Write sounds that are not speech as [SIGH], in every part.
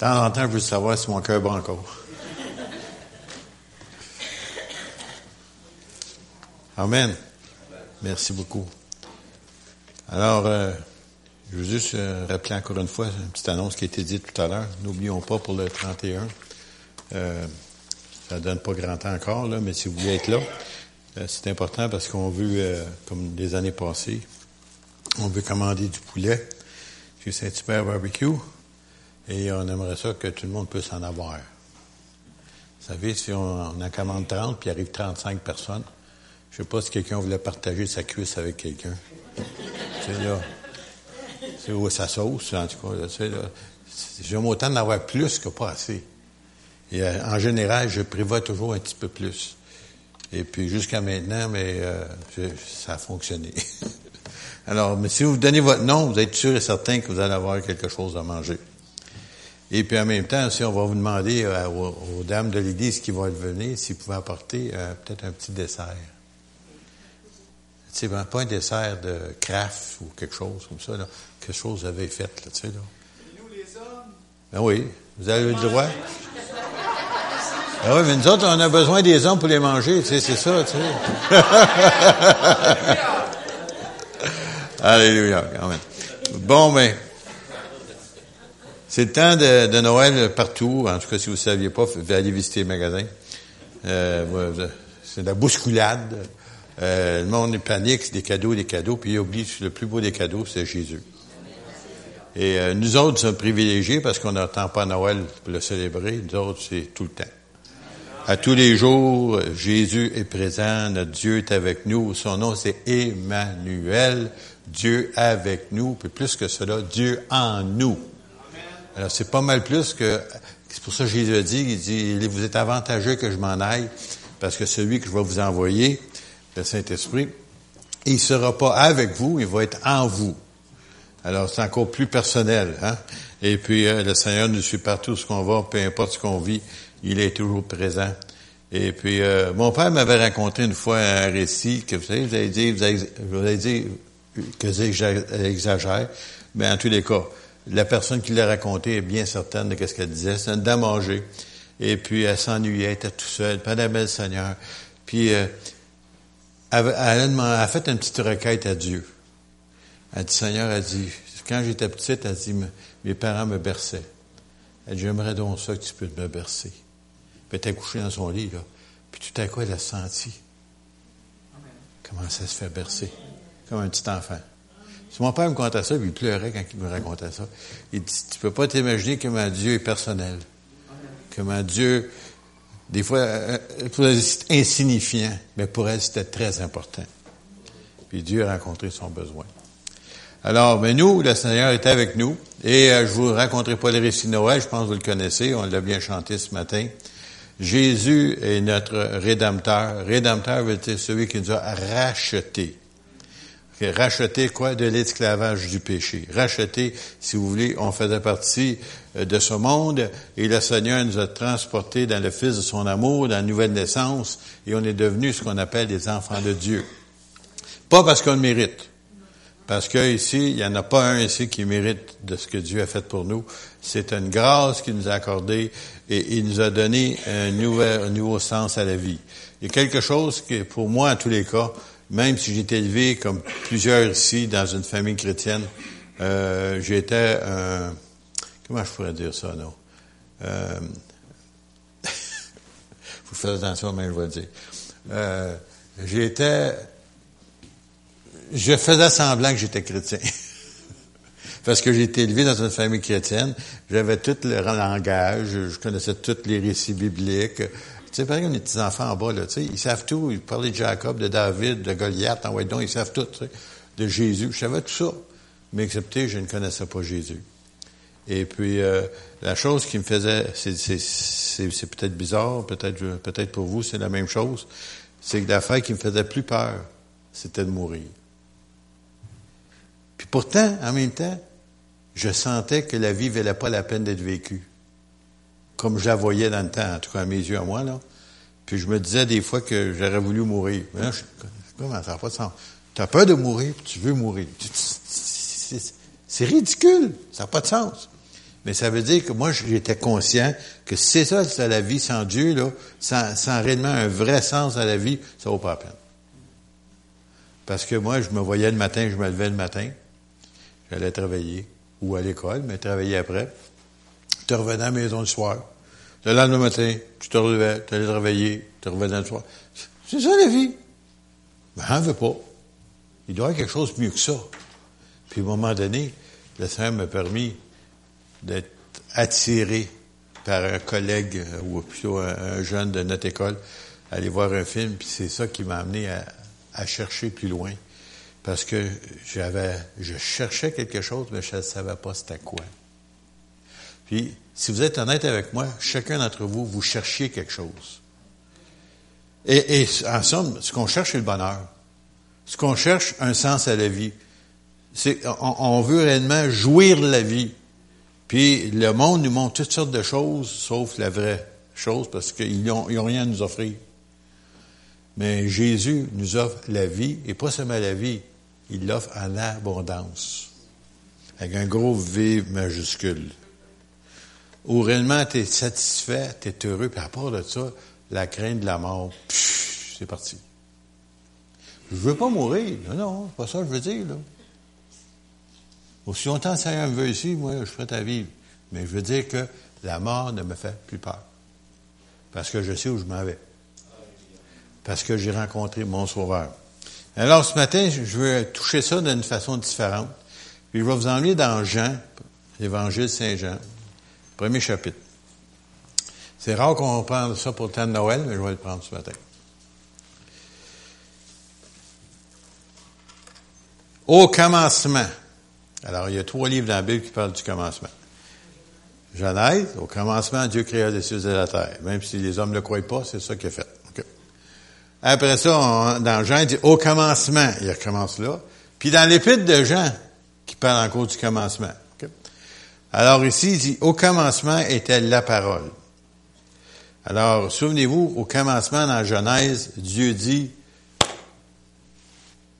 temps en temps, je veux savoir si mon cœur bat encore. Amen. Merci beaucoup. Alors, euh, je veux juste euh, rappeler encore une fois une petite annonce qui a été dite tout à l'heure. N'oublions pas pour le 31. Euh, ça donne pas grand temps encore, là, mais si vous voulez être là, euh, c'est important parce qu'on veut, euh, comme les années passées, on veut commander du poulet chez Saint-Hubert Barbecue et on aimerait ça que tout le monde puisse en avoir. Vous savez, si on, on en commande 30 puis arrive 35 personnes, je sais pas si quelqu'un voulait partager sa cuisse avec quelqu'un. C'est là. C'est où sa sauce, en tout cas. J'aime autant d'en avoir plus que pas assez. Et euh, en général, je prévois toujours un petit peu plus. Et puis jusqu'à maintenant, mais euh, ça a fonctionné. [LAUGHS] Alors, mais si vous donnez votre nom, vous êtes sûr et certain que vous allez avoir quelque chose à manger. Et puis en même temps, aussi, on va vous demander euh, aux, aux dames de l'Église qui vont venir s'ils pouvaient apporter euh, peut-être un petit dessert. Tu sais, ben, pas un dessert de craft ou quelque chose comme ça, là. Quelque chose que vous avez fait, là, tu sais, là. Ben oui, vous avez le droit. Ah oui, mais nous autres, on a besoin des hommes pour les manger, tu sais, c'est ça, tu sais. [LAUGHS] Alléluia, quand même. Bon, ben, c'est le temps de, Noël partout. En tout cas, si vous ne saviez pas, allez visiter les magasins. Euh, c'est de la bousculade. Euh, le monde panique, c'est des cadeaux, des cadeaux, puis il oublie que le plus beau des cadeaux, c'est Jésus. Et euh, nous autres, sommes privilégiés parce qu'on n'attend pas Noël pour le célébrer. Nous autres, c'est tout le temps. À tous les jours, Jésus est présent, notre Dieu est avec nous. Son nom, c'est Emmanuel, Dieu avec nous. Puis plus que cela, Dieu en nous. Alors, c'est pas mal plus que... C'est pour ça que Jésus a dit, il dit, vous êtes avantageux que je m'en aille, parce que celui que je vais vous envoyer, le Saint-Esprit, il sera pas avec vous, il va être en vous. Alors, c'est encore plus personnel. Hein? Et puis, euh, le Seigneur nous suit partout ce qu'on va, peu importe ce qu'on vit, il est toujours présent. Et puis, euh, mon père m'avait raconté une fois un récit que, vous savez, vous avez dit, vous avez, vous avez dit que j'exagère, mais en tous les cas, la personne qui l'a raconté est bien certaine de ce qu'elle disait. C'est une dame âgée. Et puis, elle s'ennuyait, elle était tout seule, pas de belle Seigneur. Puis, euh, elle, elle, a demandé- elle a fait une petite requête à Dieu. Elle dit, Seigneur, elle dit, quand j'étais petite, elle dit, mes parents me berçaient. Elle dit, j'aimerais donc ça que tu peux me bercer. Puis elle était couchée dans son lit, là. Puis tout à coup, elle a senti comment ça se fait bercer, comme un petit enfant. Si mon père me contait ça, puis il pleurait quand il me racontait ça. Il dit, tu peux pas t'imaginer comment Dieu est personnel. Comment Dieu, des fois, euh, pour elle, c'est insignifiant, mais pour elle, c'était très important. Puis Dieu a rencontré son besoin. Alors, mais nous, le Seigneur est avec nous. Et euh, je vous raconterai pas le récit de Noël, je pense que vous le connaissez, on l'a bien chanté ce matin. Jésus est notre rédempteur. Rédempteur veut dire celui qui nous a rachetés. Racheter quoi? De l'esclavage du péché? Racheter, si vous voulez, on faisait partie euh, de ce monde et le Seigneur nous a transportés dans le Fils de son amour, dans la nouvelle naissance et on est devenus ce qu'on appelle des enfants de Dieu. Pas parce qu'on le mérite. Parce que ici, il n'y en a pas un ici qui mérite de ce que Dieu a fait pour nous. C'est une grâce qu'il nous a accordée et il nous a donné un un nouveau sens à la vie. Il y a quelque chose que, pour moi, en tous les cas, même si été élevé comme plusieurs ici dans une famille chrétienne, euh, j'étais. Comment je pourrais dire ça, non? Euh, [LAUGHS] faut faire attention, mais je vais le dire. Euh, j'étais je faisais semblant que j'étais chrétien. [LAUGHS] Parce que j'ai été élevé dans une famille chrétienne, j'avais tout le langage, je connaissais tous les récits bibliques. Tu sais, pareil, on est petits enfants en bas, là, tu sais, ils savent tout. Ils parlaient de Jacob, de David, de Goliath, en donc, ils savent tout, tu sais, de Jésus. Je savais tout ça. Mais excepté, je ne connaissais pas Jésus. Et puis, euh, la chose qui me faisait, c'est, peut-être bizarre, peut-être, peut-être pour vous, c'est la même chose, c'est que l'affaire qui me faisait plus peur, c'était de mourir. Puis pourtant, en même temps, je sentais que la vie valait pas la peine d'être vécue. Comme je la voyais dans le temps, en tout cas à mes yeux à moi, là. Puis je me disais des fois que j'aurais voulu mourir. Mais là, je, comment ça n'a pas de sens? Tu as peur de mourir, puis tu veux mourir. C'est ridicule, ça n'a pas de sens. Mais ça veut dire que moi, j'étais conscient que c'est ça, c'est la vie sans Dieu, là, sans, sans réellement un vrai sens à la vie, ça vaut pas la peine. Parce que moi, je me voyais le matin, je me levais le matin, j'allais travailler, ou à l'école, mais travailler après. Tu revenais à la maison le soir. Le lendemain matin, tu te relevais, tu allais travailler, tu revenais le soir. C'est ça la vie. Mais on ne veut pas. Il doit y avoir quelque chose de mieux que ça. Puis à un moment donné, le Seigneur m'a permis d'être attiré par un collègue euh, ou plutôt un, jeune de notre école, aller voir un film, puis c'est ça qui m'a amené à, à, chercher plus loin. Parce que j'avais, je cherchais quelque chose, mais je ne savais pas c'était quoi. Puis, si vous êtes honnête avec moi, chacun d'entre vous, vous cherchiez quelque chose. Et, en somme, ce qu'on cherche, c'est le bonheur. Ce qu'on cherche, un sens à la vie. On veut réellement jouir de la vie. Puis le monde nous montre toutes sortes de choses, sauf la vraie chose, parce qu'ils n'ont rien à nous offrir. Mais Jésus nous offre la vie, et pas seulement la vie, il l'offre en abondance, avec un gros V majuscule. Où réellement tu es satisfait, tu es heureux, puis à part de ça, la crainte de la mort, c'est parti. Je veux pas mourir. Non, non, c'est pas ça que je veux dire. Aussi longtemps que Seigneur me veut ici, moi, je suis prêt à vivre. Mais je veux dire que la mort ne me fait plus peur. Parce que je sais où je m'en vais. Parce que j'ai rencontré mon Sauveur. Alors, ce matin, je veux toucher ça d'une façon différente. Puis je vais vous emmener dans Jean, l'Évangile Saint-Jean, premier chapitre. C'est rare qu'on prenne ça pour le temps de Noël, mais je vais le prendre ce matin. Au commencement, alors, il y a trois livres dans la Bible qui parlent du commencement. Genèse, au commencement, Dieu créa les cieux et la terre. Même si les hommes ne le croient pas, c'est ça qu'il a fait. Après ça, dans Jean, il dit au commencement, il recommence là. Puis dans l'épître de Jean, qui parle encore du commencement. Alors ici, il dit au commencement était la parole. Alors, souvenez-vous, au commencement dans Genèse, Dieu dit,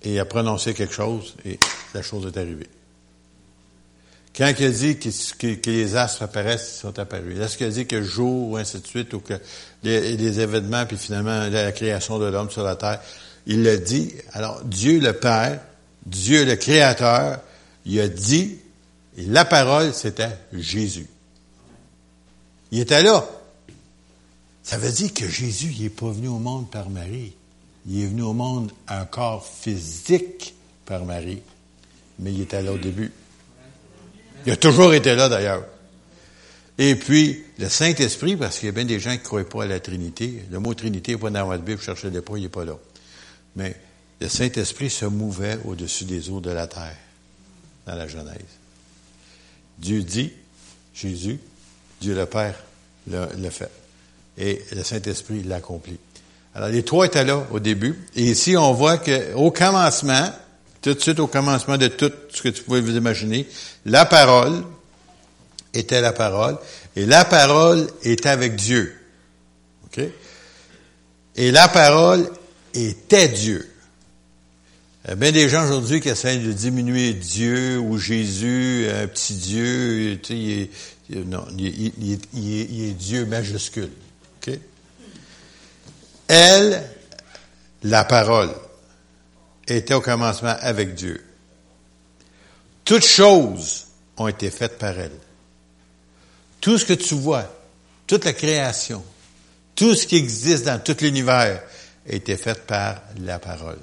et il a prononcé quelque chose, et la chose est arrivée. Quand il a dit que, les astres apparaissent, ils sont apparus. Est-ce qu'il a dit que jour, ou ainsi de suite, ou que les, événements, puis finalement la création de l'homme sur la terre, il l'a dit. Alors, Dieu le Père, Dieu le Créateur, il a dit, la parole, c'était Jésus. Il était là. Ça veut dire que Jésus, il n'est pas venu au monde par Marie. Il est venu au monde un corps physique par Marie. Mais il était là au début. Il a toujours été là d'ailleurs. Et puis, le Saint-Esprit, parce qu'il y a bien des gens qui ne croient pas à la Trinité. Le mot Trinité n'est pas dans votre Bible, cherchez-le pas, il n'est pas là. Mais le Saint-Esprit se mouvait au-dessus des eaux de la terre, dans la Genèse. Dieu dit, Jésus, Dieu le Père l'a fait. Et le Saint-Esprit l'accomplit. Alors, les trois étaient là au début. Et ici, on voit qu'au commencement, tout de suite au commencement de tout ce que tu pouvais vous imaginer, la parole était la parole, et la parole était avec Dieu. OK? Et la parole était Dieu. Il y a bien des gens aujourd'hui qui essaient de diminuer Dieu ou Jésus, un petit Dieu, tu sais, il est, non, il, est, Dieu majuscule. Elle, la parole était au commencement avec Dieu. Toutes choses ont été faites par elle. Tout ce que tu vois, toute la création, tout ce qui existe dans tout l'univers a été fait par la parole.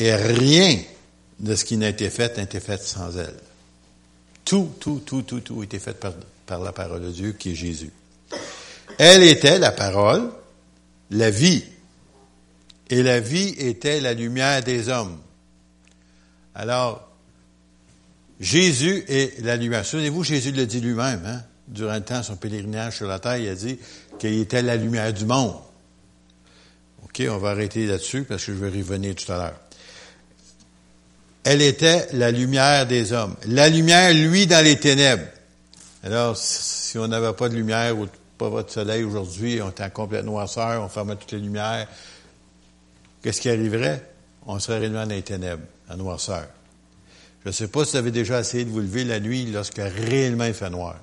Et rien de ce qui n'a été fait n'a été fait sans elle. Tout, tout, tout, tout, tout a été fait par, la parole de Dieu qui est Jésus. Elle était la parole, la vie. Et la vie était la lumière des hommes. Alors, Jésus est la lumière. Souvenez-vous, Jésus le dit lui-même, hein? durant le temps, son pèlerinage sur la terre, il a dit qu'il était la lumière du monde. OK, on va arrêter là-dessus parce que je vais revenir tout à l'heure. Elle était la lumière des hommes. La lumière, lui, dans les ténèbres. Alors, si on n'avait pas de lumière ou pas votre soleil aujourd'hui, on était en complète noirceur, on fermait toutes les lumières, qu'est-ce qui arriverait? On serait réellement dans les ténèbres, en noirceur. Je ne sais pas si vous avez déjà essayé de vous lever la nuit lorsque réellement il fait noir.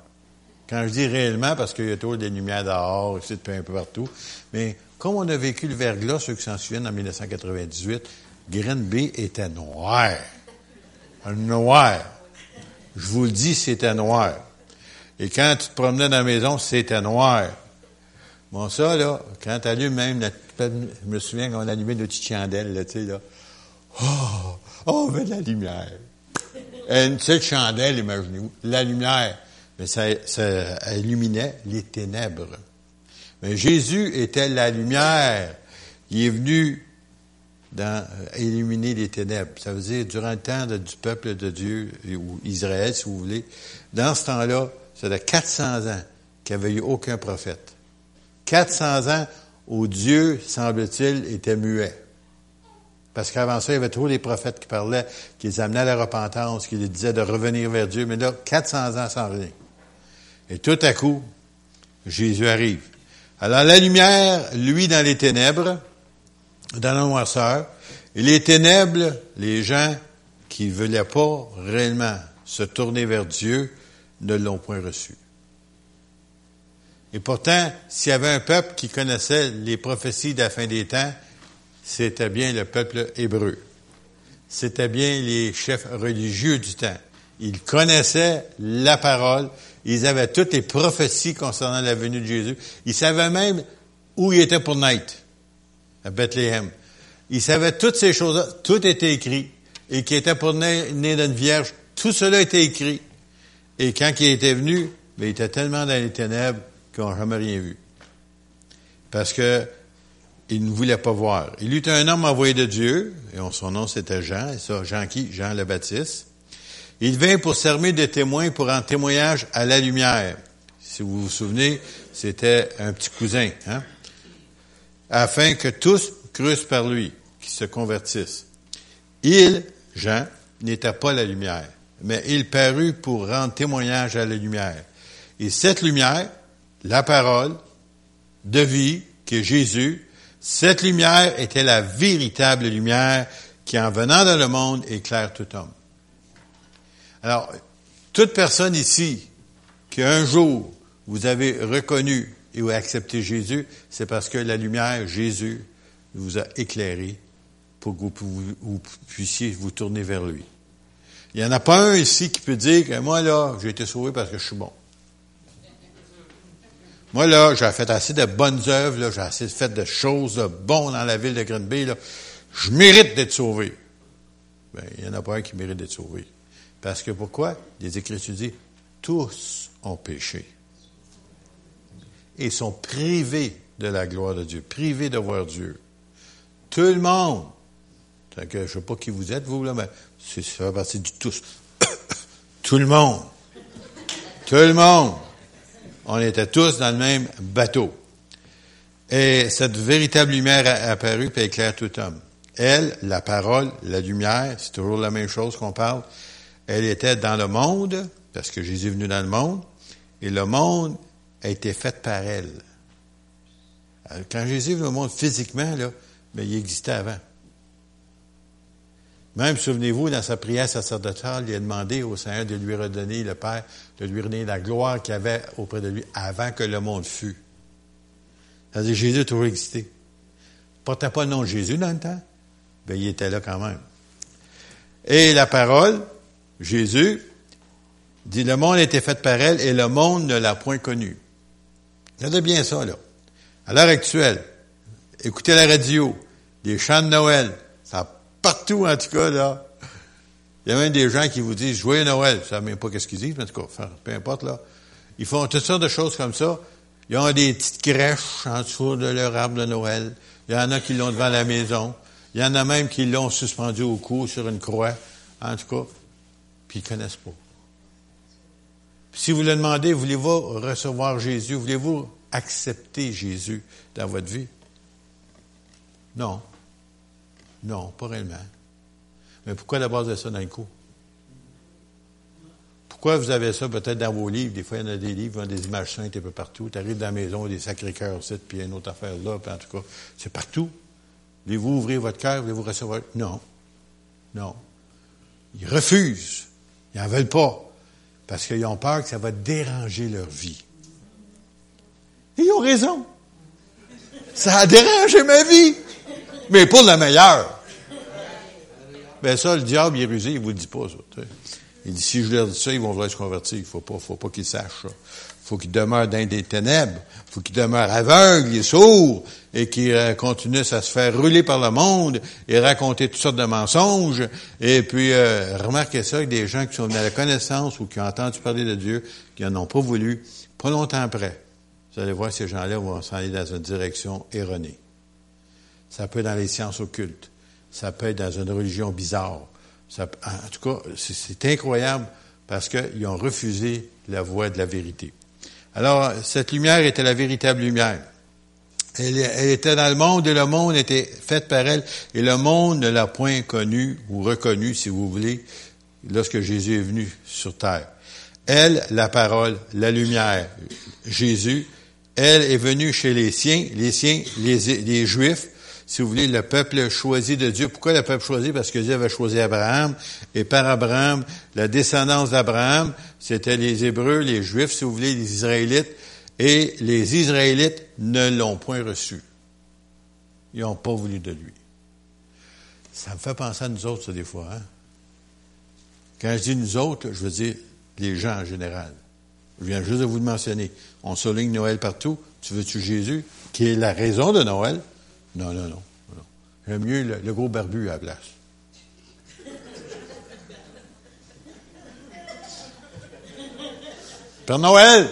Quand je dis réellement, parce qu'il y a toujours des lumières dehors, ici, un peu partout. Mais comme on a vécu le verglas, ceux qui s'en souviennent, en 1998, Grenby était noir. Noir. Je vous le dis, c'était noir. Et quand tu te promenais dans la maison, c'était noir. Bon, ça, là, quand tu allumes même, la, je me souviens quand on allumait nos petites chandelles, là, tu sais, là. Oh, oh, on veut de la lumière. une petite chandelle, imaginez-vous. La lumière. Mais ça, ça illuminait les ténèbres. Mais Jésus était la lumière. Il est venu dans, euh, illuminer les ténèbres. Ça veut dire, durant le temps du peuple de Dieu, ou Israël, si vous voulez, dans ce temps-là, ça fait 400 ans qu'il n'y avait eu aucun prophète. 400 ans où Dieu, semble-t-il, était muet. Parce qu'avant ça, il y avait tous les prophètes qui parlaient, qui les amenaient à la repentance, qui les disaient de revenir vers Dieu. Mais là, 400 ans sans rien. Et tout à coup, Jésus arrive. Alors la lumière, lui, dans les ténèbres, dans la noirceur, et les ténèbres, les gens qui ne voulaient pas réellement se tourner vers Dieu, ne l'ont point reçu. Et pourtant, s'il y avait un peuple qui connaissait les prophéties de la fin des temps, c'était bien le peuple hébreu. C'était bien les chefs religieux du temps. Ils connaissaient la parole, ils avaient toutes les prophéties concernant la venue de Jésus. Ils savaient même où il était pour naître, à Bethléem. Ils savaient toutes ces choses-là, tout était écrit. Et qui était pour naître d'une vierge, tout cela était écrit. Et quand il était venu, ben, il était tellement dans les ténèbres qu'ils n'ont jamais rien vu. Parce que il ne voulait pas voir. Il eut un homme envoyé de Dieu, et son nom c'était Jean, et ça, Jean qui? Jean le Baptiste. Il vint pour servir de témoin pour un témoignage à la lumière. Si vous vous souvenez, c'était un petit cousin, hein? Afin que tous crussent par lui, qui se convertissent. Il, Jean, n'était pas la lumière mais il parut pour rendre témoignage à la lumière. Et cette lumière, la parole de vie, qui est Jésus, cette lumière était la véritable lumière qui, en venant dans le monde, éclaire tout homme. Alors, toute personne ici qui un jour vous avez reconnu et vous accepté Jésus, c'est parce que la lumière, Jésus, vous a éclairé pour que vous puissiez vous tourner vers lui. Il n'y en a pas un ici qui peut dire que moi, là, j'ai été sauvé parce que je suis bon. Moi, là, j'ai fait assez de bonnes œuvres, j'ai assez fait de choses bonnes dans la ville de Green Bay, là. Je mérite d'être sauvé. Ben, il n'y en a pas un qui mérite d'être sauvé. Parce que pourquoi? Les Écritures disent, tous ont péché. Et sont privés de la gloire de Dieu, privés de voir Dieu. Tout le monde. Je ne sais pas qui vous êtes, vous, là, mais ça fait partie du tous. [COUGHS] Tout le monde. Tout le monde. On était tous dans le même bateau. Et cette véritable lumière a apparu et éclaire tout homme. Elle, la parole, la lumière, c'est toujours la même chose qu'on parle. Elle était dans le monde, parce que Jésus est venu dans le monde, et le monde a été fait par elle. Quand Jésus est au monde physiquement, mais il existait avant. Même, souvenez-vous, dans sa prière sacerdotale, il a demandé au Seigneur de lui redonner le Père, de lui redonner la gloire qu'il avait auprès de lui avant que le monde fût. C'est-à-dire, Jésus a toujours existé. Il portait pas le nom de Jésus dans le temps, mais il était là quand même. Et la parole, Jésus, dit, le monde a été fait par elle et le monde ne l'a point connu. Regardez bien ça, là. À l'heure actuelle, écoutez la radio, les chants de Noël, ça partout, en tout cas, là. Il y a même des gens qui vous disent Joyeux Noël. Je ne même pas qu'est-ce qu'ils disent, mais en tout cas, peu importe, là. Ils font toutes sortes de choses comme ça. Ils ont des petites crèches en dessous de leur arbre de Noël. Il y en a qui l'ont devant la maison. Il y en a même qui l'ont suspendu au cou sur une croix, en tout cas. Puis ils connaissent pas. Si vous le demandez, voulez-vous recevoir Jésus? Voulez-vous accepter Jésus dans votre vie? Non. Non, pas réellement. Mais pourquoi la base de ça d'un coup? Pourquoi vous avez ça peut-être dans vos livres? Des fois, il y en a des livres, des images saintes un peu partout. Tu arrives dans la maison, des sacrés cœurs, puis une autre affaire là, puis en tout cas, c'est partout. Voulez-vous ouvrir votre cœur? Voulez-vous recevoir? Non. Non. Ils refusent. Ils n'en veulent pas. Parce qu'ils ont peur que ça va déranger leur vie. Et ils ont raison. Ça a dérangé ma vie. Mais pour le meilleur. Ben ça, le diable, il est rusé, il vous le dit pas, ça. Il dit, si je leur dis ça, ils vont vouloir se convertir. Il faut pas, faut pas qu'ils sachent ça. Faut qu'ils demeurent dans des ténèbres. faut qu'ils demeurent aveugles et sourds et qu'ils euh, continuent à se faire rouler par le monde et raconter toutes sortes de mensonges. Et puis, euh, remarquez ça, avec des gens qui sont venus à la connaissance ou qui ont entendu parler de Dieu, qui n'en ont pas voulu, pas longtemps après. Vous allez voir, ces gens-là vont s'en aller dans une direction erronée. Ça peut être dans les sciences occultes. Ça peut être dans une religion bizarre. En tout cas, c'est incroyable parce qu'ils ont refusé la voie de la vérité. Alors, cette lumière était la véritable lumière. Elle, était dans le monde et le monde était fait par elle et le monde ne l'a point connue ou reconnue, si vous voulez, lorsque Jésus est venu sur terre. Elle, la parole, la lumière, Jésus, elle est venue chez les siens, les siens, les Juifs, si vous voulez, le peuple choisi de Dieu. Pourquoi le peuple choisi? Parce que Dieu avait choisi Abraham, et par Abraham, la descendance d'Abraham, c'était les Hébreux, les Juifs, si vous voulez, les Israélites, et les Israélites ne l'ont point reçu. Ils n'ont pas voulu de lui. Ça me fait penser à nous autres, ça, des fois. Hein? Quand je dis nous autres, je veux dire les gens en général. Je viens juste de vous le mentionner. On souligne Noël partout. Tu veux-tu Jésus, qui est la raison de Noël? Non, non, non. J'aime mieux le, gros barbu à la place. Père Noël,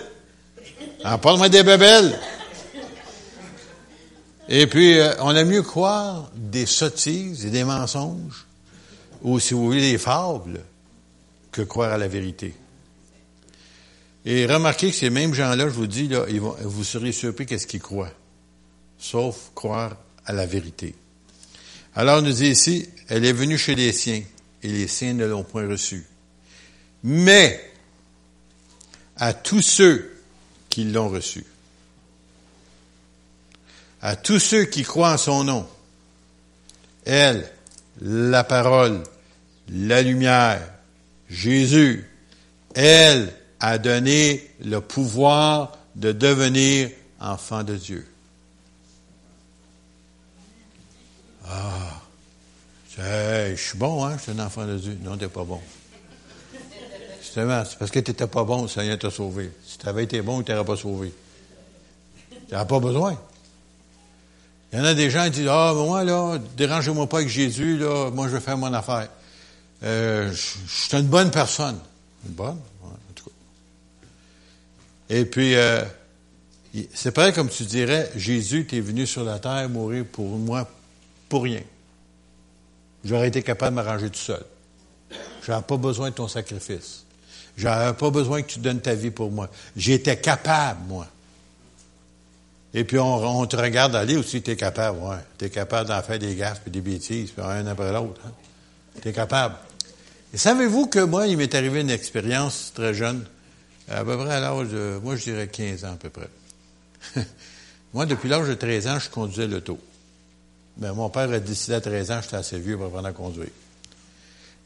en parle-moi des bébelles. Et puis, euh, on aime mieux croire des sottises et des mensonges, ou si vous voulez, des fables, que croire à la vérité. Et remarquez que ces mêmes gens-là, je vous dis, là, ils vont, vous serez surpris qu'est-ce qu'ils croient, sauf croire à la vérité. Alors, on nous dit ici, elle est venue chez les siens, et les siens ne l'ont point reçue. Mais, à tous ceux qui l'ont reçue, à tous ceux qui croient en son nom, elle, la parole, la lumière, Jésus, elle a donné le pouvoir de devenir enfant de Dieu. Ah, je suis bon, hein, je suis un enfant de Dieu. Non, t'es pas bon. Justement, c'est parce que tu n'étais pas bon, le Seigneur t'a sauvé. Si tu avais été bon, il ne t'aurait pas sauvé. Tu pas besoin. Il y en a des gens qui disent, ah, moi, là, dérangez-moi pas avec Jésus, là, moi, je vais faire mon affaire. Euh, je, suis une bonne personne. Une bonne? en tout cas. Et puis, euh, c'est pareil comme tu dirais, Jésus, tu es venu sur la terre mourir pour moi, pour rien. J'aurais été capable de m'arranger tout seul. J'avais pas besoin de ton sacrifice. J'avais pas besoin que tu donnes ta vie pour moi. J'étais capable, moi. Et puis on, te regarde aller aussi, tu es capable, ouais. Tu es capable d'en faire des gaffes et des bêtises, puis un après l'autre. Hein. Tu es capable. Et savez-vous que moi, il m'est arrivé une expérience très jeune, à peu près à l'âge de, moi je dirais 15 ans à peu près. [LAUGHS] moi, depuis l'âge de 13 ans, je conduisais l'auto. Ben, mon père a décidé à 13 ans, j'étais assez vieux pour apprendre à conduire.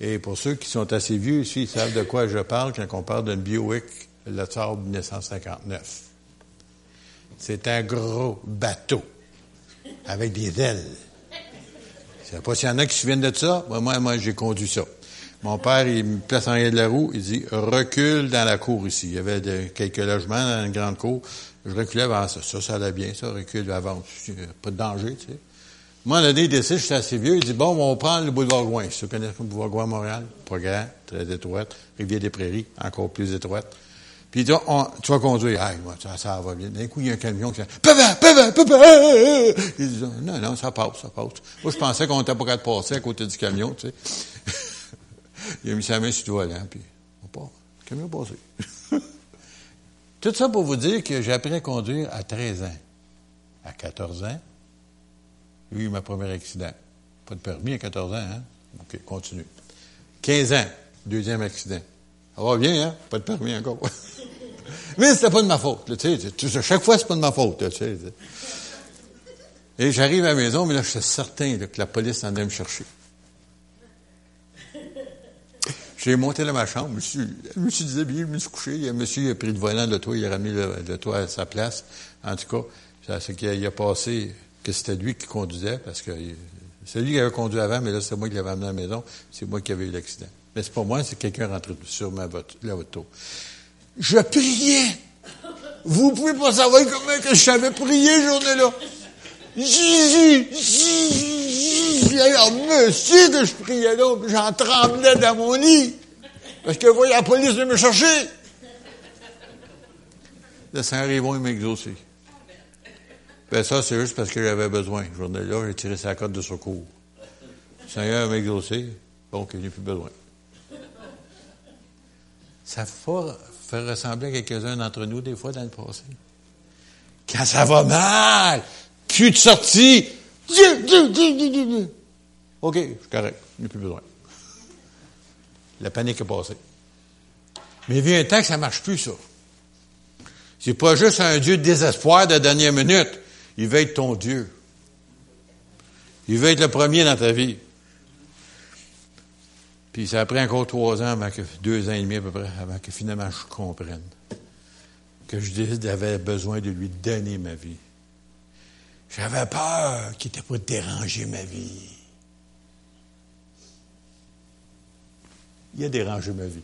Et pour ceux qui sont assez vieux ici, ils savent de quoi je parle quand on parle d'une Buick Le Saab 1959. C'est un gros bateau avec des ailes. Je sais pas s'il y en a qui se souviennent de ça. Moi, moi, j'ai conduit ça. Mon père, il me place en arrière de la roue, il dit, recule dans la cour ici. Il y avait quelques logements dans une grande cour. Je reculais avant ça. Ça, ça allait bien, ça, recule avant. Pas de danger, tu sais. Moi, le il décide, je suis assez vieux, il dit, bon, on prend le boulevard Gouin. Tu connais le boulevard Gouin Montréal? Pas grand, très étroite. Rivière-des-Prairies, encore plus étroite. Puis tu vas conduire. Ah, moi, ça, va bien. D'un coup, il y a un camion qui dit, papa, papa, papa! Il dit, non, non, ça passe, ça passe. Moi, je pensais qu'on était pas capable de passer à côté du camion, tu sais. [LAUGHS] il a mis sa main sur le volant, puis on part. Le camion passé. [LAUGHS] Tout ça pour vous dire que j'ai appris à conduire à 13 ans. À 14 ans, j'ai eu ma premier accident. Pas de permis à 14 ans, hein? OK, continue. 15 ans, deuxième accident. Ça va bien, hein? Pas de permis encore. [LAUGHS] Mais c'était pas de ma faute. tu sais, chaque fois, c'est pas de ma faute. tu sais. Et j'arrive à la maison, mais là, je suis certain que la police en allait me chercher. J'ai monté dans ma chambre, je me suis, je me je me suis couché. Un monsieur a pris le volant de toit, il a ramené le, toit à sa place. En tout cas, c'est qu'il a, passé que c'était lui qui conduisait, parce que c'est lui qui avait conduit avant, mais là, c'est moi qui l'avais amené à la maison. C'est moi qui avais eu l'accident. Mais c'est pas moi, c'est quelqu'un rentré sur ma voiture, la auto. Je priais. Vous pouvez pas savoir comment que je savais prier, journée-là. Jésus, Jésus, alors, monsieur, que je priais là, j'en tremblais dans mon lit. Parce que, voyez, la police venait me chercher. Le Seigneur est il m'a exaucé. Ben, ça, c'est juste parce que j'avais besoin. Journée-là, j'ai tiré sa corde de secours. Le Seigneur m'a exaucé, donc il n'y plus besoin. Ça fait ressembler à quelques-uns d'entre nous, des fois, dans le passé. Quand ça va mal, plus de sortie. OK, je suis correct. Il n'y a plus besoin. La panique est passée. Mais il vient un temps que ça ne marche plus, ça. C'est pas juste un Dieu de désespoir de dernière minute. Il veut être ton Dieu. Il veut être le premier dans ta vie. Puis ça a pris encore trois ans, deux ans et demi à peu près, avant que finalement je comprenne que j'avais besoin de lui donner ma vie. J'avais peur qu'il n'était pas déranger ma vie. Il a dérangé ma vie.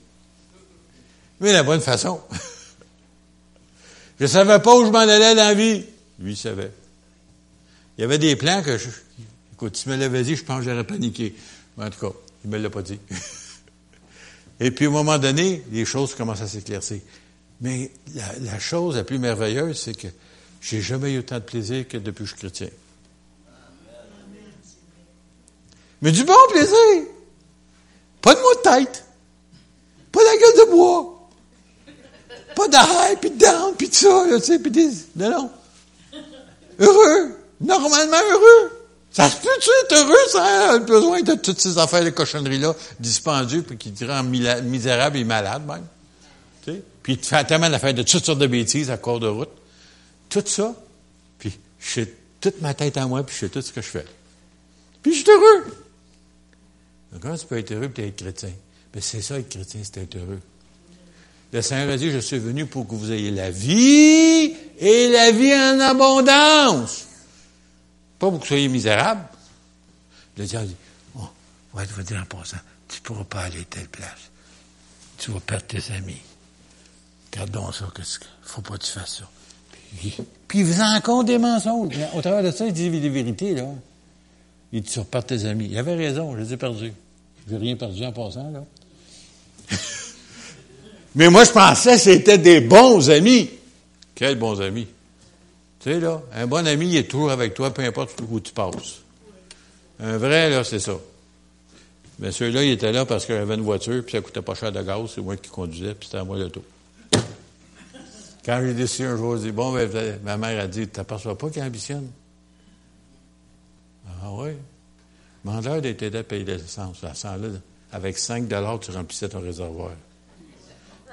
Mais de la bonne façon. [LAUGHS] je ne savais pas où je m'en allais dans la vie. Lui, il savait. Il y avait des plans que je, écoute, tu me l'avais dit, je pense que j'aurais paniqué. Mais en tout cas, il me l'a pas dit. [LAUGHS] Et puis, au moment donné, les choses commencent à s'éclaircir. Mais la, chose la plus merveilleuse, c'est que j'ai jamais eu autant de plaisir que depuis que je suis chrétien. Mais du bon plaisir. Pas de mots de tête. Pas de la gueule de bois. Pas d'arrêt, puis de dents, puis de ça, tu sais, puis des... Non, non. Heureux. Normalement heureux. Ça se peut-tu être heureux sans besoin de toutes ces affaires de cochonneries-là, dispendues, puis qui te rend misérable et malade, même. Tu sais? Puis tu fais tellement d'affaires de toutes sortes de bêtises à court de route tout ça, puis je sais toute ma tête à moi, puis je sais tout ce que je fais. Puis je suis heureux. Donc, comment tu peux être heureux et être chrétien? Ben, c'est ça, être chrétien, c'est être heureux. Le Seigneur a dit, je suis venu pour que vous ayez la vie et la vie en abondance. Pas pour que vous soyez misérable. Le a dit, oh, ouais, te dire en passant, tu ne pourras pas aller à telle place. Tu vas perdre tes amis. Gardons ça, qu'est-ce qu'il faut pas que tu fasses ça. Puis il faisait encore des mensonges. Au travers de ça, il dit des vérités, là. Il dit, sur tes amis. Il avait raison, je les ai perdus. Je n'ai rien perdu en passant, là. [LAUGHS] Mais moi, je pensais que c'était des bons amis. Quels bons amis? Tu sais, là, un bon ami, il est toujours avec toi, peu importe où tu passes. Un vrai, là, c'est ça. Mais celui-là, il était là parce qu'il avait une voiture, puis ça coûtait pas cher de gaz, c'est moi qui conduisais, puis c'était à moi le tour. Quand j'ai décidé un jour, je dis, bon, ben, ma mère a dit, t'aperçois pas qu'il ambitionne? Ah oui. Mandeur d'être à payer l'essence. À ce là avec 5 tu remplissais ton réservoir.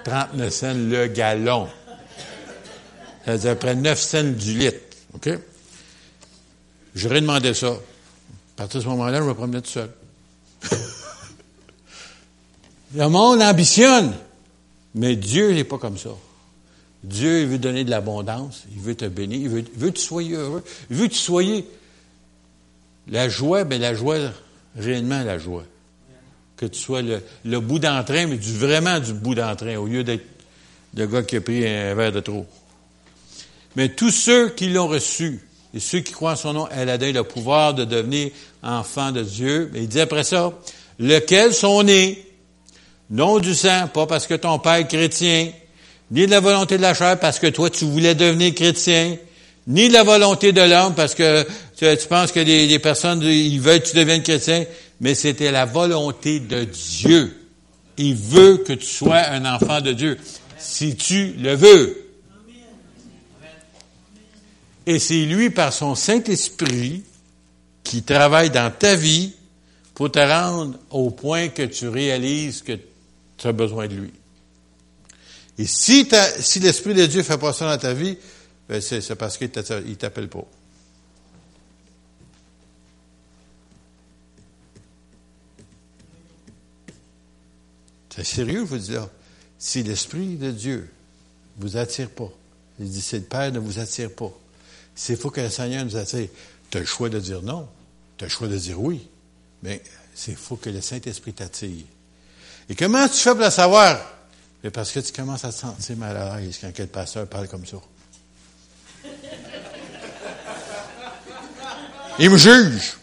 39 cents le gallon. Ça veut dire après 9 cents du litre. OK? J'aurais demandé ça. À partir de ce moment-là, je me promenais tout seul. [LAUGHS] le monde ambitionne. Mais Dieu n'est pas comme ça. Dieu il veut donner de l'abondance, il veut te bénir, il veut, veut que tu sois heureux, il veut que tu sois la joie, mais la joie, réellement la joie. Que tu sois le, bout d'entrain, mais du, vraiment du bout d'entrain, au lieu d'être le gars qui a pris un verre de trop. Mais tous ceux qui l'ont reçu, et ceux qui croient en son nom, elle a donné le pouvoir de devenir enfants de Dieu. Et il dit après ça, lequel sont nés, non du sang, pas parce que ton père est chrétien, ni de la volonté de la chair parce que toi, tu voulais devenir chrétien, ni de la volonté de l'homme parce que tu, penses que les, personnes, ils veulent que tu deviennes chrétien, mais c'était la volonté de Dieu. Il veut que tu sois un enfant de Dieu, si tu le veux. Et c'est lui, par son Saint-Esprit, qui travaille dans ta vie pour te rendre au point que tu réalises que tu as besoin de lui. Et si, l'Esprit de Dieu fait pas ça dans ta vie, ben c'est parce qu'il ne t'appelle pas. Sérieux, je vous dis là? Si l'Esprit de Dieu vous attire pas, il dit, c'est le Père ne vous attire pas. C'est faut que le Seigneur nous attire. Tu as le choix de dire non. Tu as le choix de dire oui. Mais c'est faut que le Saint-Esprit t'attire. Et comment tu fais pour le savoir? Mais parce que tu commences à te sentir mal à l'aise quand quel pasteur parle comme ça. Il me juge.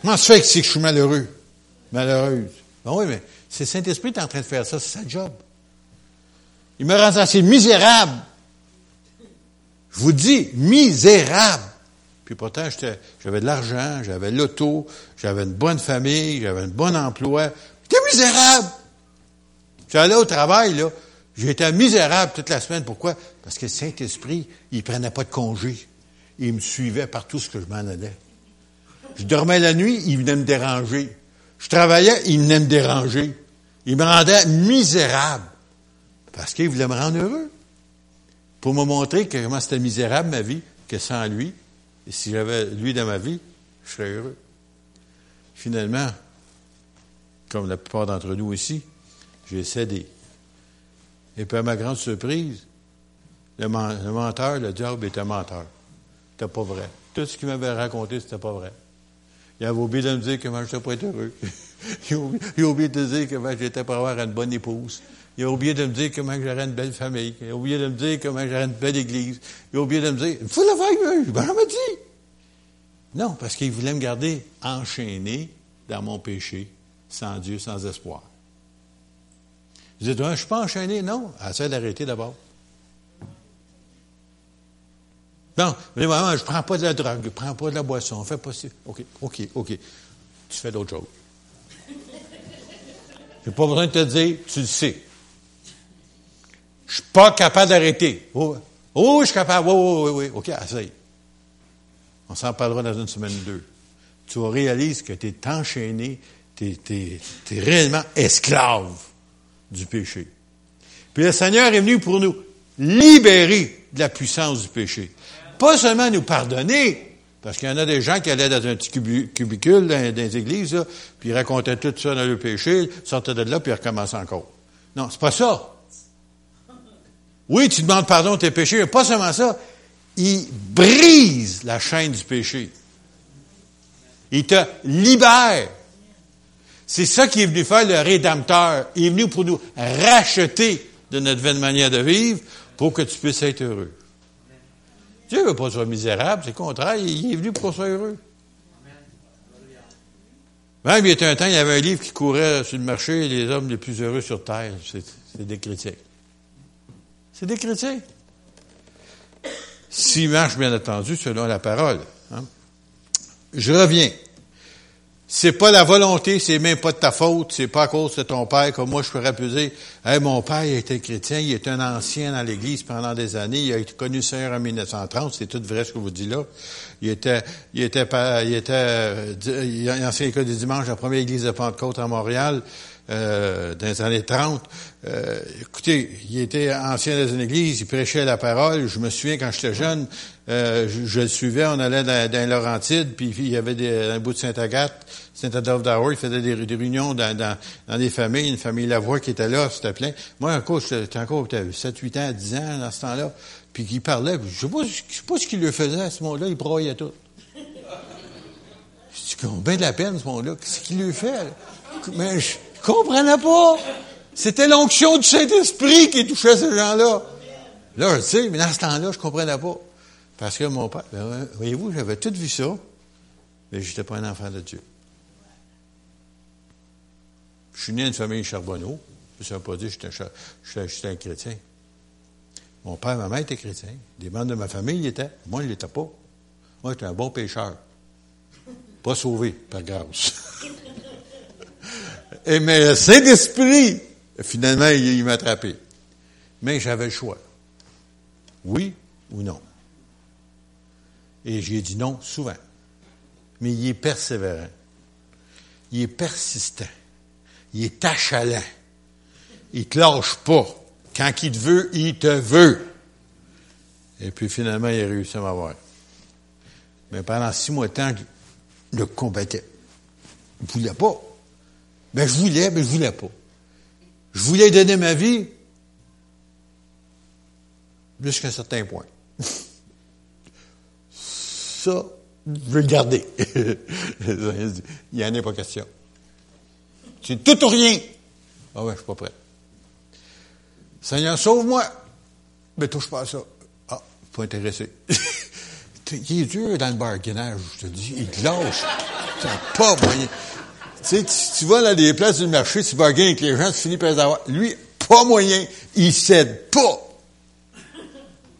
Comment se fait que, que je suis malheureux? Malheureuse. Ben oui, mais c'est Saint-Esprit qui est en train de faire ça, c'est sa job. Il me rend assez misérable. Je vous dis, misérable. Puis pourtant, j'avais de l'argent, j'avais l'auto, j'avais une bonne famille, j'avais un bon emploi. J'étais misérable. J'allais au travail, là. J'étais misérable toute la semaine. Pourquoi? Parce que Saint-Esprit, il prenait pas de congé. Il me suivait partout ce que je m'en allais. Je dormais la nuit, il venait me déranger. Je travaillais, il venait me déranger. Il me rendait misérable. Parce qu'il voulait me rendre heureux. Pour me montrer que comment c'était misérable ma vie, que sans lui, et si j'avais lui dans ma vie, je serais heureux. Finalement, comme la plupart d'entre nous ici, j'ai cédé. Et puis à ma grande surprise, le, menteur, le diable était menteur. C'était pas vrai. Tout ce qu'il m'avait raconté, c'était pas vrai. Il avait oublié de me dire comment je n'étais pas être heureux. [LAUGHS] il, a oublié, de dire comment j'étais pour avoir une bonne épouse. Il a oublié de me dire comment j'aurais une belle famille. Il a oublié de me dire comment j'aurais une belle église. Il a oublié de me dire, il faut la faire mieux. Ben, m'a dit. Non, parce qu'il voulait me garder enchaîné dans mon péché, sans Dieu, sans espoir. Je dis, je ne suis pas enchaîné. Non, essaie d'arrêter d'abord. Non, mais je ne prends pas de la drogue, je ne prends pas de la boisson, fais pas ça. OK, OK, OK. Tu fais d'autres choses. Je n'ai pas besoin de te dire, tu le sais. Je suis pas capable d'arrêter. Oh, oh, je suis capable. Oh, oui, oui, oui. OK, essaye. On s'en parlera dans une semaine ou deux. Tu réalises que tu es enchaîné, tu es, réellement esclave du péché. Puis le Seigneur est venu pour nous libérer de la puissance du péché. Pas seulement nous pardonner, parce qu'il y en a des gens qui allaient dans un petit cubicule dans, les églises, puis ils racontaient tout ça dans le péché, sortaient de là, puis ils recommençaient encore. Non, c'est pas ça. Oui, tu demandes pardon de tes péchés, mais pas seulement ça. Il brise la chaîne du péché. Il te libère. C'est ça qui est venu faire le Rédempteur. Il est venu pour nous racheter de notre vaine manière de vivre pour que tu puisses être heureux. Dieu ne veut pas sois misérable, c'est le contraire, il est venu pour qu'on soit heureux. Même il y a un temps, il y avait un livre qui courait sur le marché, les hommes les plus heureux sur terre. C'est des chrétiens. C'est des chrétiens. S'ils marchent, bien entendu, selon la parole. Hein. Je reviens. C'est pas la volonté, c'est même pas de ta faute, c'est pas à cause de ton père, comme moi je pourrais peser. Hey, mon père il était chrétien, il était un ancien dans l'Église pendant des années, il a été connu Seigneur en 1930, c'est tout vrai ce que vous dites là. Il était, il était, il était, il a enseigné l'école du dimanche, la première Église de Pentecôte à Montréal. Euh, dans les années 30. Euh, écoutez, il était ancien dans une église, il prêchait la parole. Je me souviens quand j'étais jeune, euh, je, le suivais, on allait dans, dans Laurentide, puis il y avait des, un bout de Sainte-Agathe, Saint-Adolphe d'Hour, il faisait des, réunions dans, des familles, une famille Lavoie qui était là, c'était plein. Moi, encore, j'étais encore 7, 8 ans, 10 ans dans ce temps-là, puis il parlait, je sais pas, je sais pas ce qu'il lui faisait à ce moment-là, il broyait tout. Je bien de la peine, ce moment-là. Qu'est-ce qu'il lui fait? Mais je, comprenais pas. C'était l'onction du Saint-Esprit qui touchait ces gens-là. Là, je sais, mais dans ce temps-là, je comprenais pas. Parce que mon père, ben, voyez-vous, j'avais tout vu ça, mais j'étais pas un enfant de Dieu. Je suis né dans une famille Charbonneau. Ça ne veut pas dire que j'étais un chrétien. Mon père et ma mère étaient chrétiens. Des membres de ma famille y étaient. Moi, je ne l'étais pas. Moi, j'étais un bon pécheur. Pas sauvé, par grâce. [LAUGHS] Et mais le Saint-Esprit, finalement, il, m'a attrapé. Mais j'avais le choix. Oui ou non. Et j'ai dit non souvent. Mais il est persévérant. Il est persistant. Il est achalant. Il te lâche pas. Quand il te veut, il te veut. Et puis finalement, il a réussi à m'avoir. Mais pendant six mois de temps, il le combattait. Il ne voulait pas. Ben, je voulais, mais je voulais pas. Je voulais donner ma vie jusqu'à un certain point. [LAUGHS] Ça, je veux le garder. [LAUGHS] Il n'y en a pas question. C'est tout ou rien. Ah ouais, je suis pas prêt. Seigneur, sauve-moi. Mais touche pas à ça. Ah, pas intéressé. [LAUGHS] il est dur dans le bargainage, je te dis. Il te lâche. C'est pas moyen. Tu sais, tu, vas dans des places du marché, tu bargaines avec les gens, tu finis par les avoir. Lui, pas moyen. Il cède pas.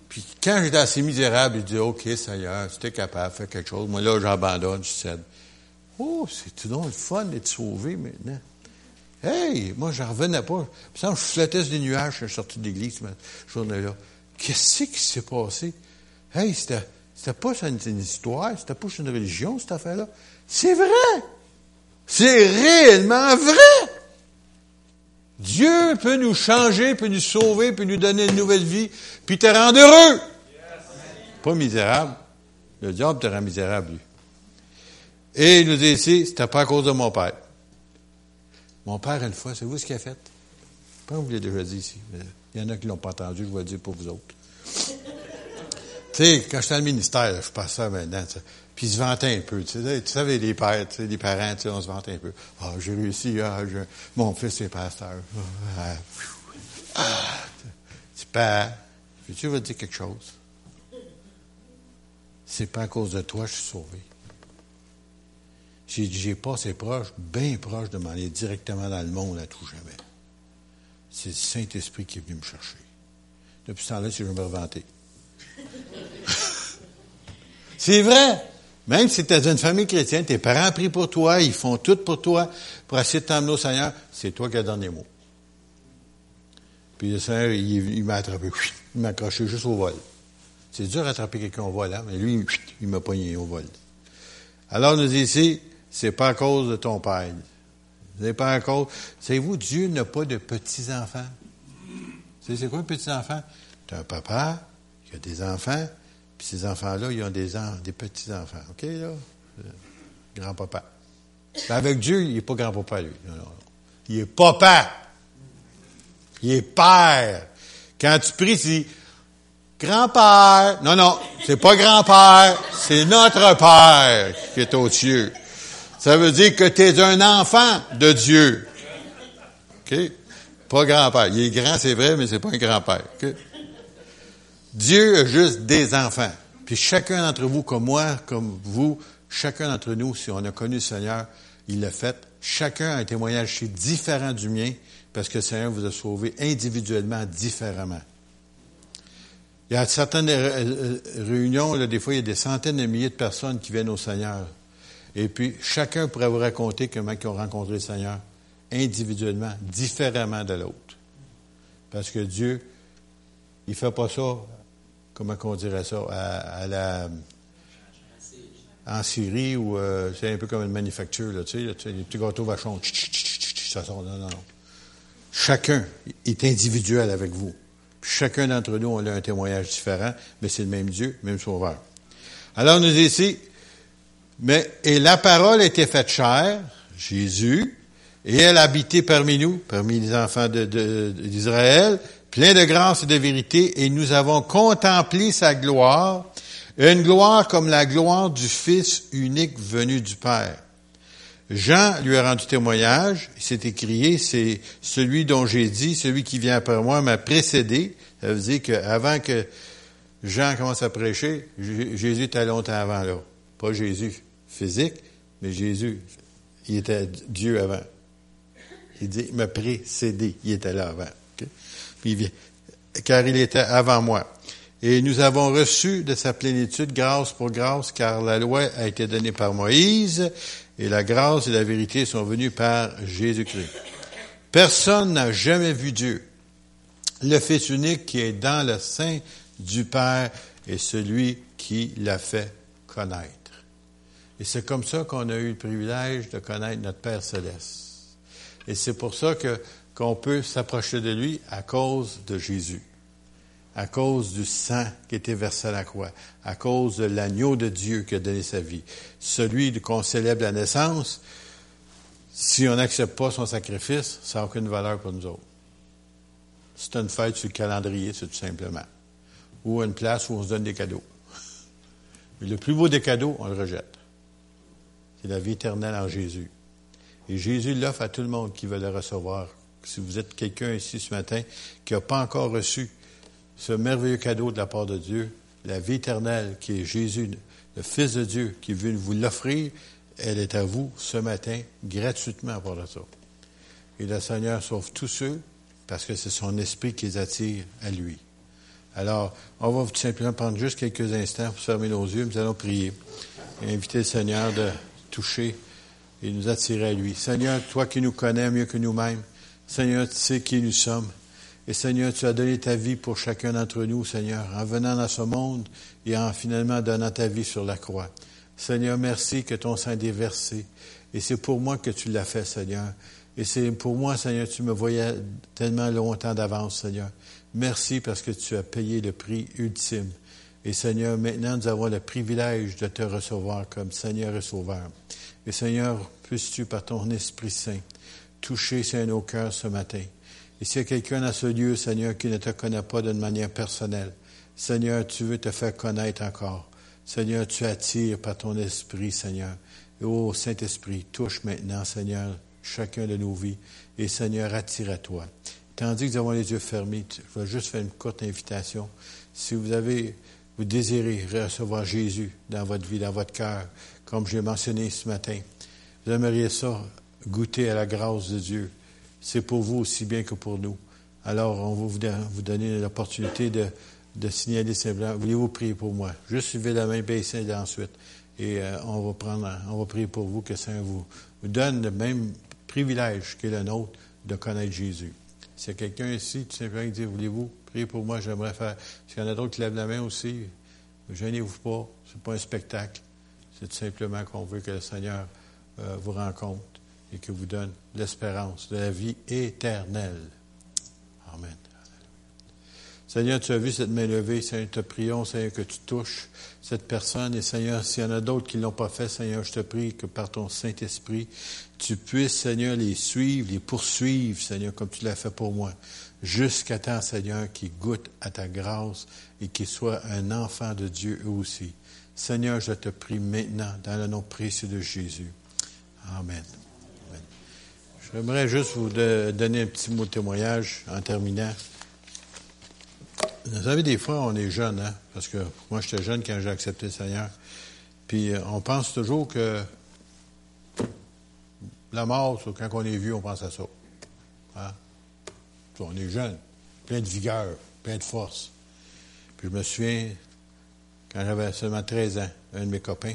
Puis quand j'étais assez misérable, il dit, OK, Seigneur, tu es capable, fais quelque chose. Moi, là, j'abandonne, je cède. Oh, c'est tout le fun d'être sauvé maintenant? Hey, moi, j'en revenais pas. Puis ça, je flottais des nuages, je suis sorti de l'église cette journée-là. Qu'est-ce qui s'est passé? Hey, c'était, c'était pas une, une histoire, c'était pas une religion, cette affaire-là. C'est vrai! C'est réellement vrai! Dieu peut nous changer, peut nous sauver, peut nous donner une nouvelle vie, puis te rendre heureux. Pas misérable. Le diable te rend misérable, lui. Et il nous dit ici, c'était pas à cause de mon père. Mon père, une fois, c'est vous ce qu'il a fait? Je pense que vous l'avez déjà dit ici, mais il y en a qui ne l'ont pas entendu, je vais le dire pour vous autres. [LAUGHS] tu sais, quand j'étais dans le ministère, je passais ça maintenant, puis ils se vantaient un peu. Tu, savais, les pères, les parents, on se vantait un peu. Ah, j'ai réussi, ah, mon fils est pasteur. Ah, ah, tu père, tu veux dire quelque chose? C'est pas à cause de toi que je suis sauvé. J'ai j'ai passé proche, bien proche de m'aller directement dans le monde à tout jamais. C'est le Saint-Esprit qui est venu me chercher. Depuis ce temps-là, si je me revanter. [LAUGHS] c'est vrai. Même si tu es une famille chrétienne, tes parents prient pour toi, ils font tout pour toi, pour essayer de t'emmener au Seigneur, c'est toi qui as donné les mots. Puis le Seigneur, il, m'a attrapé, [LAUGHS] il m'a accroché juste au vol. C'est dur d'attraper quelqu'un au vol, hein, mais lui, [LAUGHS] il m'a pogné au vol. Alors, nous dit ici, c'est pas à cause de ton père. C'est pas à cause. Savez-vous, Dieu n'a pas de petits-enfants. C'est quoi un petit-enfant? Tu un papa qui a des enfants, puis ces enfants-là, ils ont des, des petits-enfants. OK, là? Euh, grand-papa. Avec Dieu, il n'est pas grand-papa, lui. Non, non, Il est papa. Il est père. Quand tu pries, tu dis grand-père. Non, non, c'est pas grand-père, c'est notre père qui est aux cieux. Ça veut dire que tu es un enfant de Dieu. OK? Pas grand-père. Il est grand, c'est vrai, mais c'est pas un grand-père. Dieu a juste des enfants. Puis chacun d'entre vous, comme moi, comme vous, chacun d'entre nous, si on a connu le Seigneur, il l'a fait. Chacun a un témoignage différent du mien, parce que le Seigneur vous a sauvé individuellement, différemment. Il y a certaines euh, euh, réunions, là, des fois, il y a des centaines de milliers de personnes qui viennent au Seigneur. Et puis, chacun pourrait vous raconter comment ils ont rencontré le Seigneur individuellement, différemment de l'autre. Parce que Dieu, il fait pas ça, comment on dirait ça, à, la en Syrie ou euh, c'est un peu comme une manufacture, là, tu sais, les petits gâteaux vachons, ça sort, non, non, non. Chacun est individuel avec vous. chacun d'entre nous, a un témoignage différent, mais c'est le même Dieu, même Sauveur. Alors, nous ici, mais, et la parole était faite chair, Jésus, et elle habitait parmi nous, parmi les enfants d'Israël, plein de grâce et de vérité, et nous avons contemplé sa gloire, une gloire comme la gloire du Fils unique venu du Père. Jean lui a rendu témoignage, il s'est écrié, c'est celui dont j'ai dit, celui qui vient après moi m'a précédé. Ça veut dire qu'avant que Jean commence à prêcher, Jésus était longtemps avant là. Pas Jésus, physique, mais Jésus, il était Dieu avant. Il dit, il m'a précédé, il était là avant. Puis, car il était avant moi. Et nous avons reçu de sa plénitude grâce pour grâce, car la loi a été donnée par Moïse, et la grâce et la vérité sont venues par Jésus-Christ. Personne n'a jamais vu Dieu. Le Fils unique qui est dans le sein du Père est celui qui l'a fait connaître. Et c'est comme ça qu'on a eu le privilège de connaître notre Père céleste. Et c'est pour ça que qu'on peut s'approcher de lui à cause de Jésus, à cause du sang qui était versé à la croix, à cause de l'agneau de Dieu qui a donné sa vie, celui qu'on célèbre la naissance. Si on n'accepte pas son sacrifice, ça n'a aucune valeur pour nous autres. C'est une fête sur le calendrier, c'est tout simplement. Ou une place où on se donne des cadeaux. Mais [LAUGHS] le plus beau des cadeaux, on le rejette. C'est la vie éternelle en Jésus. Et Jésus l'offre à tout le monde qui veut le recevoir. Si vous êtes quelqu'un ici ce matin qui n'a pas encore reçu ce merveilleux cadeau de la part de Dieu, la vie éternelle qui est Jésus, le Fils de Dieu, qui veut vous l'offrir, elle est à vous ce matin gratuitement pour ça. Et le Seigneur sauve tous ceux parce que c'est son esprit qui les attire à lui. Alors, on va tout simplement prendre juste quelques instants pour fermer nos yeux. Nous allons prier et inviter le Seigneur de toucher et nous attirer à lui. Seigneur, toi qui nous connais mieux que nous-mêmes, Seigneur, tu sais qui nous sommes. Et Seigneur, tu as donné ta vie pour chacun d'entre nous, Seigneur, en venant dans ce monde et en finalement donnant ta vie sur la croix. Seigneur, merci que ton sang est déversé. Et c'est pour moi que tu l'as fait, Seigneur. Et c'est pour moi, Seigneur, tu me voyais tellement longtemps d'avance, Seigneur. Merci parce que tu as payé le prix ultime. Et Seigneur, maintenant, nous avons le privilège de te recevoir comme Seigneur et Sauveur. Et Seigneur, puisses-tu, par ton Esprit Saint, toucher, Seigneur, nos cœurs ce matin? Et s'il y a quelqu'un dans ce lieu, Seigneur, qui ne te connaît pas d'une manière personnelle, Seigneur, tu veux te faire connaître encore. Seigneur, tu attires par ton esprit, Seigneur. Et oh, Saint-Esprit, touche maintenant, Seigneur, chacun de nos vies. Et Seigneur, attire à toi. Tandis que nous avons les yeux fermés, je vais juste faire une courte invitation. Si vous avez, vous désirez recevoir Jésus dans votre vie, dans votre cœur, comme j'ai mentionné ce matin, vous aimeriez ça, goûter à la grâce de Dieu. C'est pour vous aussi bien que pour nous. Alors, on va vous donner l'opportunité de, de signaler simplement, voulez-vous prier pour moi? Juste suivez la main, baissez ensuite. Et euh, on va prendre, on va prier pour vous, que ça vous, donne le même privilège qu'est le nôtre de connaître Jésus. S'il y a quelqu'un ici, tout simplement, qui dit, voulez-vous prier pour moi? J'aimerais faire. S'il y en a d'autres qui lèvent la main aussi, gênez-vous pas. C'est pas un spectacle. C'est tout simplement qu'on veut que le Seigneur euh, vous rencontre et que vous donne l'espérance de la vie éternelle. Amen. Seigneur, tu as vu cette main levée. Seigneur, te prions, Seigneur, que tu touches cette personne. Et Seigneur, s'il y en a d'autres qui ne l'ont pas fait, Seigneur, je te prie que par ton Saint-Esprit, tu puisses, Seigneur, les suivre, les poursuivre, Seigneur, comme tu l'as fait pour moi. Jusqu'à temps, Seigneur, qu'ils goûtent à ta grâce et qu'ils soient un enfant de Dieu eux aussi. Seigneur, je te prie maintenant, dans le nom précieux de Jésus. Amen. J'aimerais juste vous donner un petit mot de témoignage en terminant. Vous savez, des fois, on est jeune, hein? Parce que moi, j'étais jeune quand j'ai accepté le Seigneur. Puis, euh, on pense toujours que la mort, quand on est vieux, on pense à ça. Hein? On est jeune, plein de vigueur, plein de force. Puis, je me souviens, quand j'avais seulement 13 ans, un de mes copains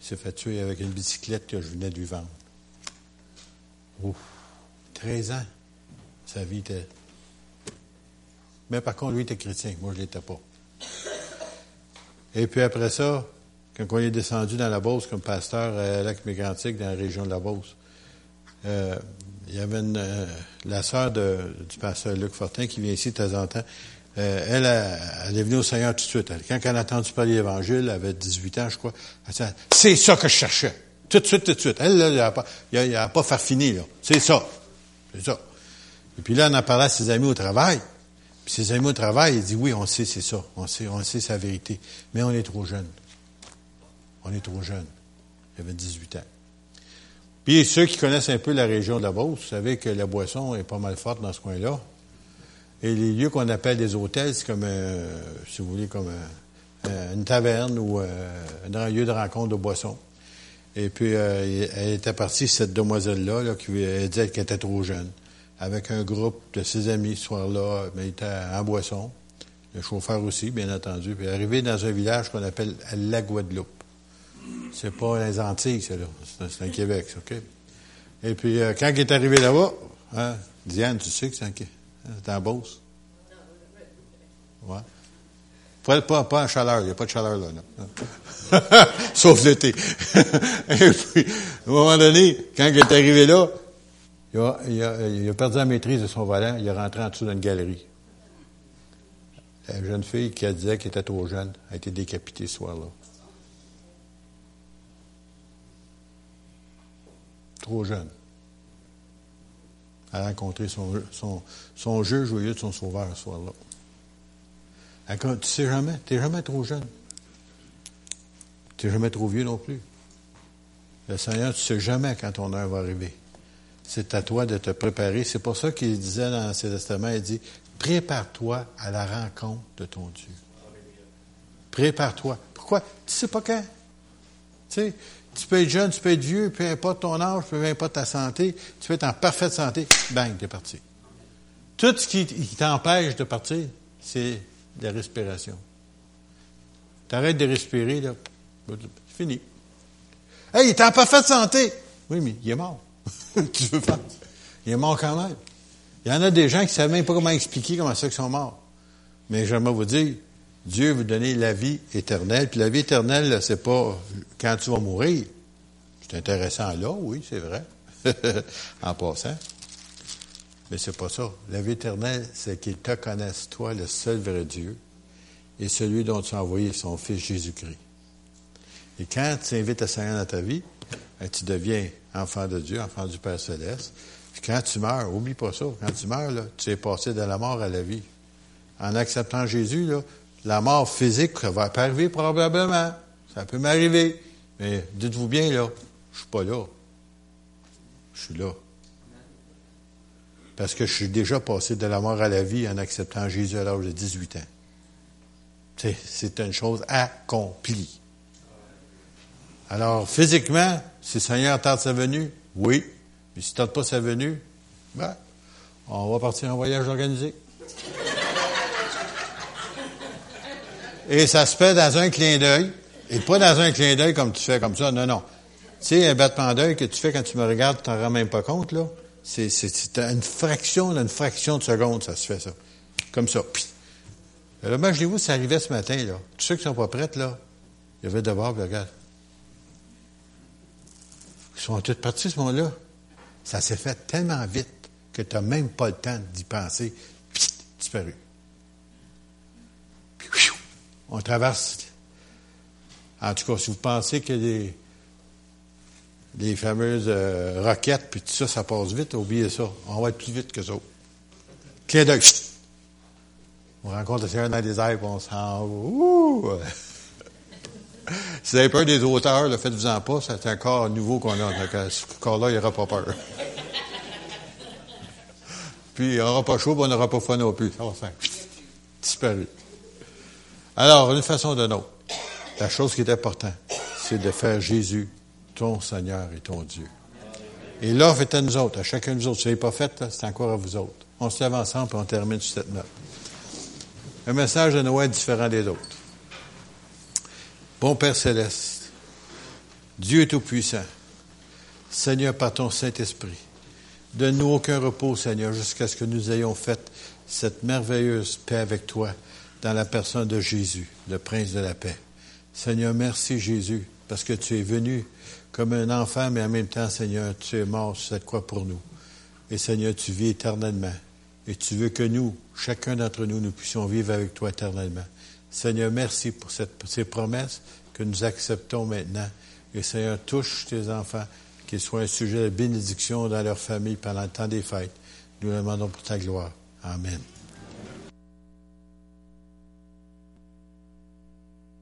s'est fait tuer avec une bicyclette que je venais de lui vendre. Ouf, 13 ans. Sa vie était mais par contre, lui était chrétien. Moi, je ne l'étais pas. Et puis après ça, quand on est descendu dans la Beauce comme pasteur à Lac Mégantic, dans la région de la Beauce, euh, il y avait euh, la sœur du pasteur Luc Fortin qui vient ici de temps en temps. Euh, elle, elle, est venue au Seigneur tout de suite. quand elle a entendu parler l'Évangile, elle avait 18 ans, je crois. Elle dit, c'est ça que je cherchais. Tout de suite, tout de suite. Elle, là, elle n'a pas, a, pas là. C'est ça. C'est ça. Et puis là, on en parlait à ses amis au travail. Puis ses amis au travail, ils disent oui, on sait, c'est ça. On sait, on sait sa vérité. Mais on est trop jeune. On est trop jeune. Il avait 18 ans. Puis ceux qui connaissent un peu la région de la Beauce, vous savez que la boisson est pas mal forte dans ce coin-là. Et les lieux qu'on appelle des hôtels, c'est comme, euh, si vous voulez, comme euh, une taverne ou euh, un lieu de rencontre de boissons. Et puis, elle était partie, cette demoiselle-là, là, qui disait qu'elle était trop jeune avec un groupe de ses amis ce soir-là, mais il était en boisson. Le chauffeur aussi, bien entendu. Puis arrivé dans un village qu'on appelle la Guadeloupe. C'est pas les Antilles, c'est là. C'est un Québec, OK? Et puis, euh, quand il est arrivé là-bas, hein, Diane, tu sais que c'est en, en Beauce? Ouais. Pas, pas, pas en chaleur, il n'y a pas de chaleur là. là. [LAUGHS] Sauf l'été. [LAUGHS] Et puis, à un moment donné, quand il est arrivé là, il a, perdu la maîtrise de son volant, il est rentré en dessous d'une galerie. La jeune fille qui a disait qu'elle était trop jeune a été décapitée ce soir-là. Trop jeune. à rencontrer son, son, son au lieu de son sauveur ce soir-là. Tu sais jamais, tu n'es jamais trop jeune. Tu n'es jamais trop vieux non plus. Le Seigneur, tu ne sais jamais quand ton heure va arriver. C'est à toi de te préparer. C'est pour ça qu'il disait dans ses testaments, il dit, prépare-toi à la rencontre de ton Dieu. Prépare-toi. Pourquoi? Tu ne sais pas quand. Tu sais, tu peux être jeune, tu peux être vieux, peu importe ton âge, peu importe ta santé, tu peux être en parfaite santé, bang, tu es parti. Tout ce qui, t'empêche de partir, c'est la respiration. Tu arrêtes de respirer, là, c'est fini. Hey, il est en parfaite santé. Oui, mais il est mort. [LAUGHS] tu veux pas? Il est mort quand même. Il y en a des gens qui ne savent même pas comment expliquer comment ça qu'ils sont morts. Mais j'aimerais vous dire, Dieu veut donner la vie éternelle. Puis la vie éternelle, c'est pas quand tu vas mourir. C'est intéressant là, oui, c'est vrai. [LAUGHS] en passant. Mais c'est pas ça. La vie éternelle, c'est qu'il te connaisse, toi, le seul vrai Dieu, et celui dont tu as envoyé son Fils Jésus-Christ. Et quand tu invites le Seigneur dans ta vie, ben, tu deviens enfant de Dieu, enfant du Père Céleste. Puis quand tu meurs, oublie pas ça, quand tu meurs, tu es passé de la mort à la vie. En acceptant Jésus, la mort physique, va arriver probablement. Ça peut m'arriver. Mais dites-vous bien, là, je suis pas là. Je suis là. Parce que je suis déjà passé de la mort à la vie en acceptant Jésus à l'âge de 18 ans. C'est une chose accomplie. Alors, physiquement, si le Seigneur tarde sa venue, oui. Mais s'il ne tarde pas sa venue, ben, on va partir en voyage organisé. Et ça se fait dans un clin d'œil. Et pas dans un clin d'œil comme tu fais comme ça. Non, non. Tu sais, un battement d'œil que tu fais quand tu me regardes, tu t'en rends même pas compte, là. C'est, une fraction, une fraction de seconde, ça se fait, ça. Comme ça. Alors, imaginez-vous, ça arrivait ce matin, là. Tous ceux qui sont pas prêts, là, il y avait d'abord, regarde. Ils sont tous partis, ce moment-là. Ça s'est fait tellement vite que tu n'as même pas le temps d'y penser. Puis, disparu. Puis, on traverse. En tout cas, si vous pensez que les, fameuses euh, roquettes, puis tout ça, ça passe vite, oubliez ça. On va être plus vite que ça. Clin d'œil. On rencontre le Seigneur dans les airs, puis on s'en Ouh! Si vous avez peur des auteurs, faites-vous-en pas, c'est un corps nouveau qu'on a. ce corps-là, il n'aura pas peur. puis, il n'aura pas chaud, puis on n'aura pas faim non plus. Ça va faire disparu. Alors, une façon de autre, la chose qui est importante, c'est de faire Jésus ton Seigneur et ton Dieu. Et l'offre est à nous autres, à chacun de nous autres. Si n'est pas fait, c'est encore à vous autres. On se lève ensemble et on termine sur cette note. Un message de Noël différent des autres. Bon Père céleste, Dieu tout-puissant, Seigneur par ton Saint-Esprit, donne-nous aucun repos, Seigneur, jusqu'à ce que nous ayons fait cette merveilleuse paix avec toi dans la personne de Jésus, le Prince de la paix. Seigneur, merci Jésus, parce que tu es venu comme un enfant, mais en même temps, Seigneur, tu es mort sur cette croix pour nous. Et Seigneur, tu vis éternellement. Et tu veux que nous, chacun d'entre nous, nous puissions vivre avec toi éternellement. Seigneur, merci pour ces promesses que nous acceptons maintenant. Et Seigneur, touche tes enfants, qu'ils soient un sujet de bénédiction dans leur famille pendant le temps des fêtes. Nous le demandons pour ta gloire. Amen.